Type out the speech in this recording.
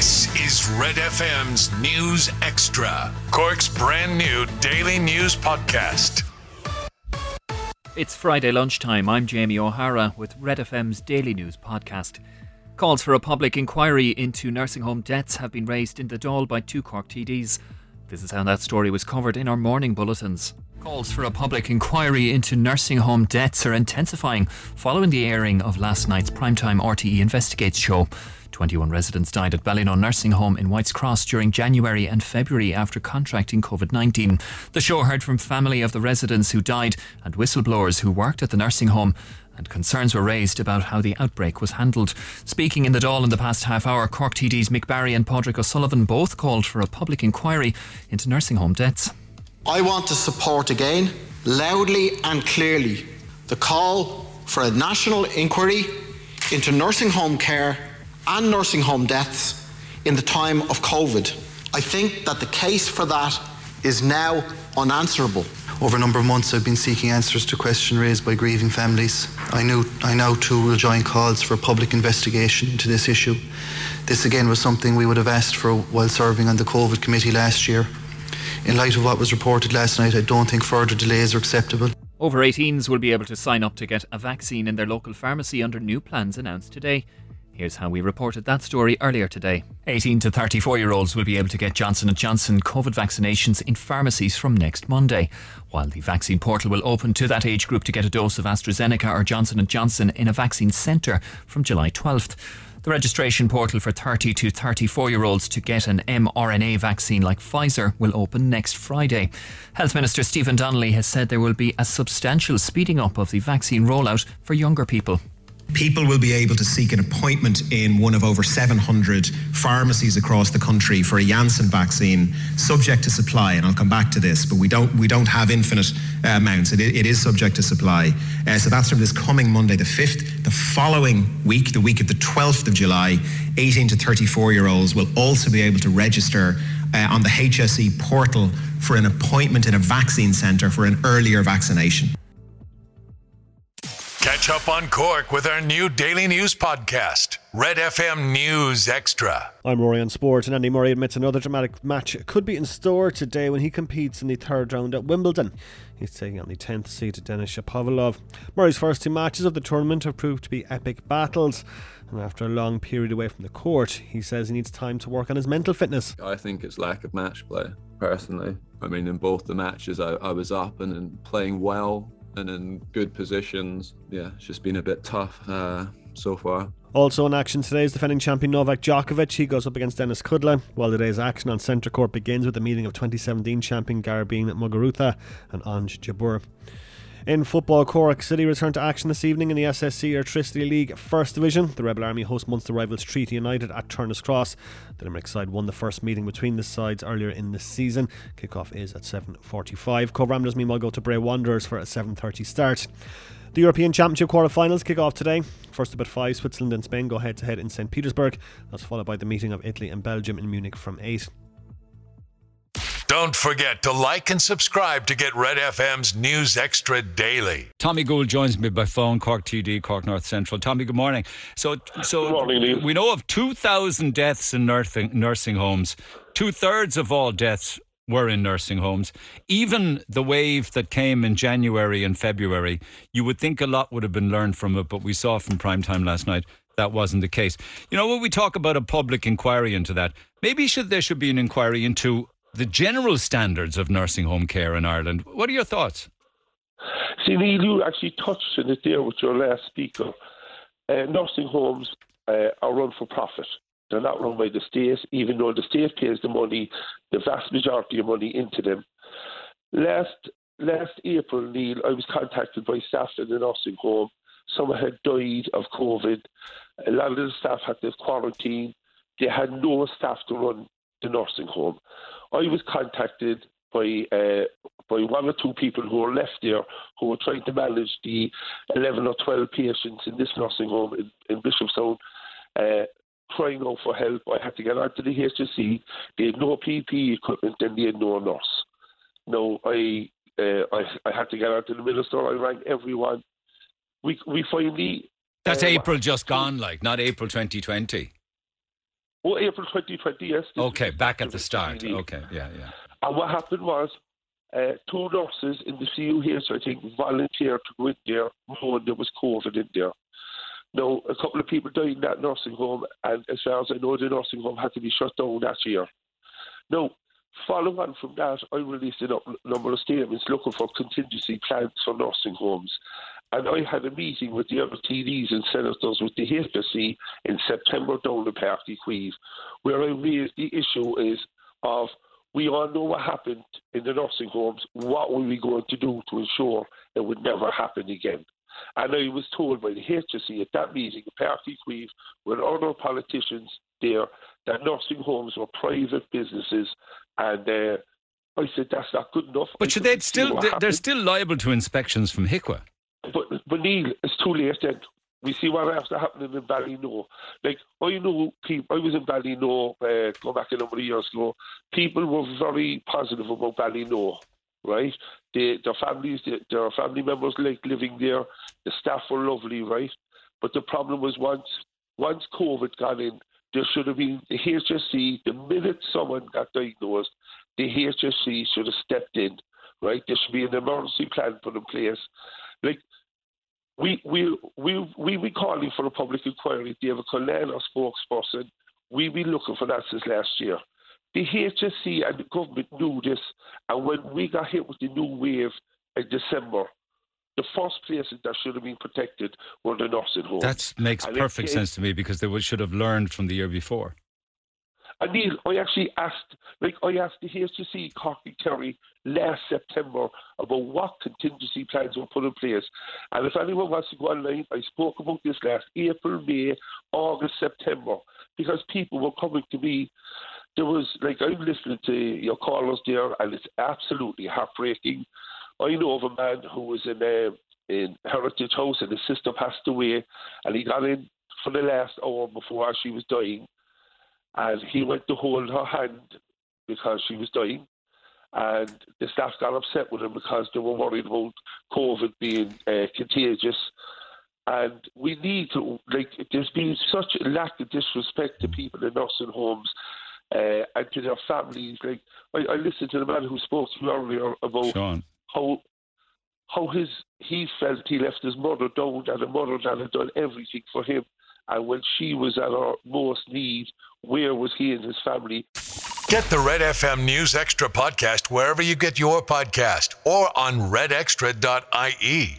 This is Red FM's News Extra, Cork's brand new daily news podcast. It's Friday lunchtime. I'm Jamie O'Hara with Red FM's daily news podcast. Calls for a public inquiry into nursing home deaths have been raised in the Dáil by two Cork TDs. This is how that story was covered in our morning bulletins. Calls for a public inquiry into nursing home deaths are intensifying following the airing of last night's primetime RTE Investigates show. 21 residents died at Ballynoe Nursing Home in Whites Cross during January and February after contracting COVID 19. The show heard from family of the residents who died and whistleblowers who worked at the nursing home and concerns were raised about how the outbreak was handled. Speaking in the Dáil in the past half hour, Cork TDs Mick Barry and Padraig O'Sullivan both called for a public inquiry into nursing home deaths. I want to support again, loudly and clearly, the call for a national inquiry into nursing home care and nursing home deaths in the time of COVID. I think that the case for that is now unanswerable. Over a number of months, I've been seeking answers to questions raised by grieving families. I, knew, I now too will join calls for a public investigation into this issue. This again was something we would have asked for while serving on the COVID committee last year. In light of what was reported last night, I don't think further delays are acceptable. Over 18s will be able to sign up to get a vaccine in their local pharmacy under new plans announced today. Here's how we reported that story earlier today. 18 to 34 year olds will be able to get Johnson & Johnson COVID vaccinations in pharmacies from next Monday, while the vaccine portal will open to that age group to get a dose of AstraZeneca or Johnson & Johnson in a vaccine centre from July 12th. The registration portal for 30 to 34 year olds to get an mRNA vaccine like Pfizer will open next Friday. Health Minister Stephen Donnelly has said there will be a substantial speeding up of the vaccine rollout for younger people. People will be able to seek an appointment in one of over 700 pharmacies across the country for a Janssen vaccine, subject to supply. And I'll come back to this, but we don't we don't have infinite uh, amounts. It, it is subject to supply. Uh, so that's from this coming Monday, the 5th. The following week, the week of the 12th of July, 18 to 34 year olds will also be able to register uh, on the HSE portal for an appointment in a vaccine centre for an earlier vaccination. Catch up on Cork with our new daily news podcast, Red FM News Extra. I'm Rory on Sports, and Andy Murray admits another dramatic match could be in store today when he competes in the third round at Wimbledon. He's taking on the 10th seed Denis Shapovalov. Murray's first two matches of the tournament have proved to be epic battles, and after a long period away from the court, he says he needs time to work on his mental fitness. I think it's lack of match play, personally. I mean, in both the matches, I, I was up and, and playing well and in good positions. Yeah, it's just been a bit tough uh, so far. Also in action today is defending champion Novak Djokovic. He goes up against Denis Kudla, while today's action on centre court begins with the meeting of 2017 champion Garbine Muguruza and Ons Jabeur. In football, Cork City return to action this evening in the SSE Airtricity League First Division. The Rebel Army host Munster rivals Treaty United at Turner's Cross. The Limerick side won the first meeting between the sides earlier in the season. Kickoff is at 7.45. Cobh Ramblers meanwhile go to Bray Wanderers for a 7.30 start. The European Championship quarter-finals kick off today. First up at 5, Switzerland and Spain go head to head in St. Petersburg. That's followed by the meeting of Italy and Belgium in Munich from 8. Don't forget to like and subscribe to get Red FM's News Extra daily. Tommy Gould joins me by phone, Cork TD, Cork North Central. Tommy, good morning. So, so good morning, Neil. we know of 2,000 deaths in nursing, nursing homes. Two thirds of all deaths were in nursing homes. Even the wave that came in January and February, you would think a lot would have been learned from it, but we saw from prime time last night that wasn't the case. You know, when we talk about a public inquiry into that, maybe should there should be an inquiry into the general standards of nursing home care in Ireland. What are your thoughts? See, Neil, you actually touched on it there with your last speaker. Uh, nursing homes uh, are run for profit. They're not run by the state, even though the state pays the money, the vast majority of money into them. Last last April, Neil, I was contacted by staff in the nursing home. Some had died of COVID. A lot of the staff had to quarantine. They had no staff to run the nursing home. I was contacted by uh, by one or two people who were left there who were trying to manage the 11 or 12 patients in this nursing home in, in Bishopstown, uh, crying out for help. I had to get onto the HSE. They had no PPE equipment and they had no nurse. No, I, uh, I I had to get onto the minister. I rang everyone. We we finally. That's uh, April just gone, like not April 2020. Oh, April 2020, yes. Okay, back at the start. Okay, yeah, yeah. And what happened was uh, two nurses in the CUH, I think, volunteered to go in there knowing there was COVID in there. Now, a couple of people died in that nursing home, and as far as I know, the nursing home had to be shut down that year. Now, following on from that, I released a number of statements looking for contingency plans for nursing homes. And I had a meeting with the other TDs and senators with the HSE in September down Páirc Uí Chaoimh, where I raised the issue is of we all know what happened in the nursing homes. What were we going to do to ensure it would never happen again? And I was told by the HSE at that meeting Uí Chaoimh, with other politicians there, that nursing homes were private businesses, and uh, I said that's not good enough. But should they still they're, they're still liable to inspections from HIQA? Neil, it's too late then. We see what else happening in Ballynoe. Like I know people. I was in Ballynoe uh, going back a number of years ago. People were very positive about Ballynoe, right? They, their families, they, their family members liked living there. The staff were lovely, right? But the problem was once once COVID got in, there should have been the HSE. The minute someone got diagnosed, the HSE should have stepped in, right? There should be an emergency plan put in place. Like we we we we be calling for a public inquiry. David Cullen, our spokesperson, we be looking for that since last year. The HSE and the government knew this, and when we got hit with the new wave in December, the first places that should have been protected were the nursing homes. That makes and perfect sense to me because they should have learned from the year before. Neil, I actually asked, like I asked the HSE Cork and Kerry last September about what contingency plans were put in place. And if anyone wants to go online, I spoke about this last April, May, August, September, because people were coming to me. There was like I'm listening to your callers there, and it's absolutely heartbreaking. I know of a man who was in uh, in Heritage House, and his sister passed away, and he got in for the last hour before she was dying and he went to hold her hand because she was dying. And the staff got upset with him because they were worried about COVID being uh, contagious. And we need to, like, there's been such a lack of disrespect to people in nursing homes uh, and to their families. Like, I, I, listened to the man who spoke to you earlier about Sean. how how his he felt he left his mother down and the mother that had done everything for him and when she was at her most need, where was he and his family? Get the Red FM News Extra podcast wherever you get your podcast or on redextra.ie.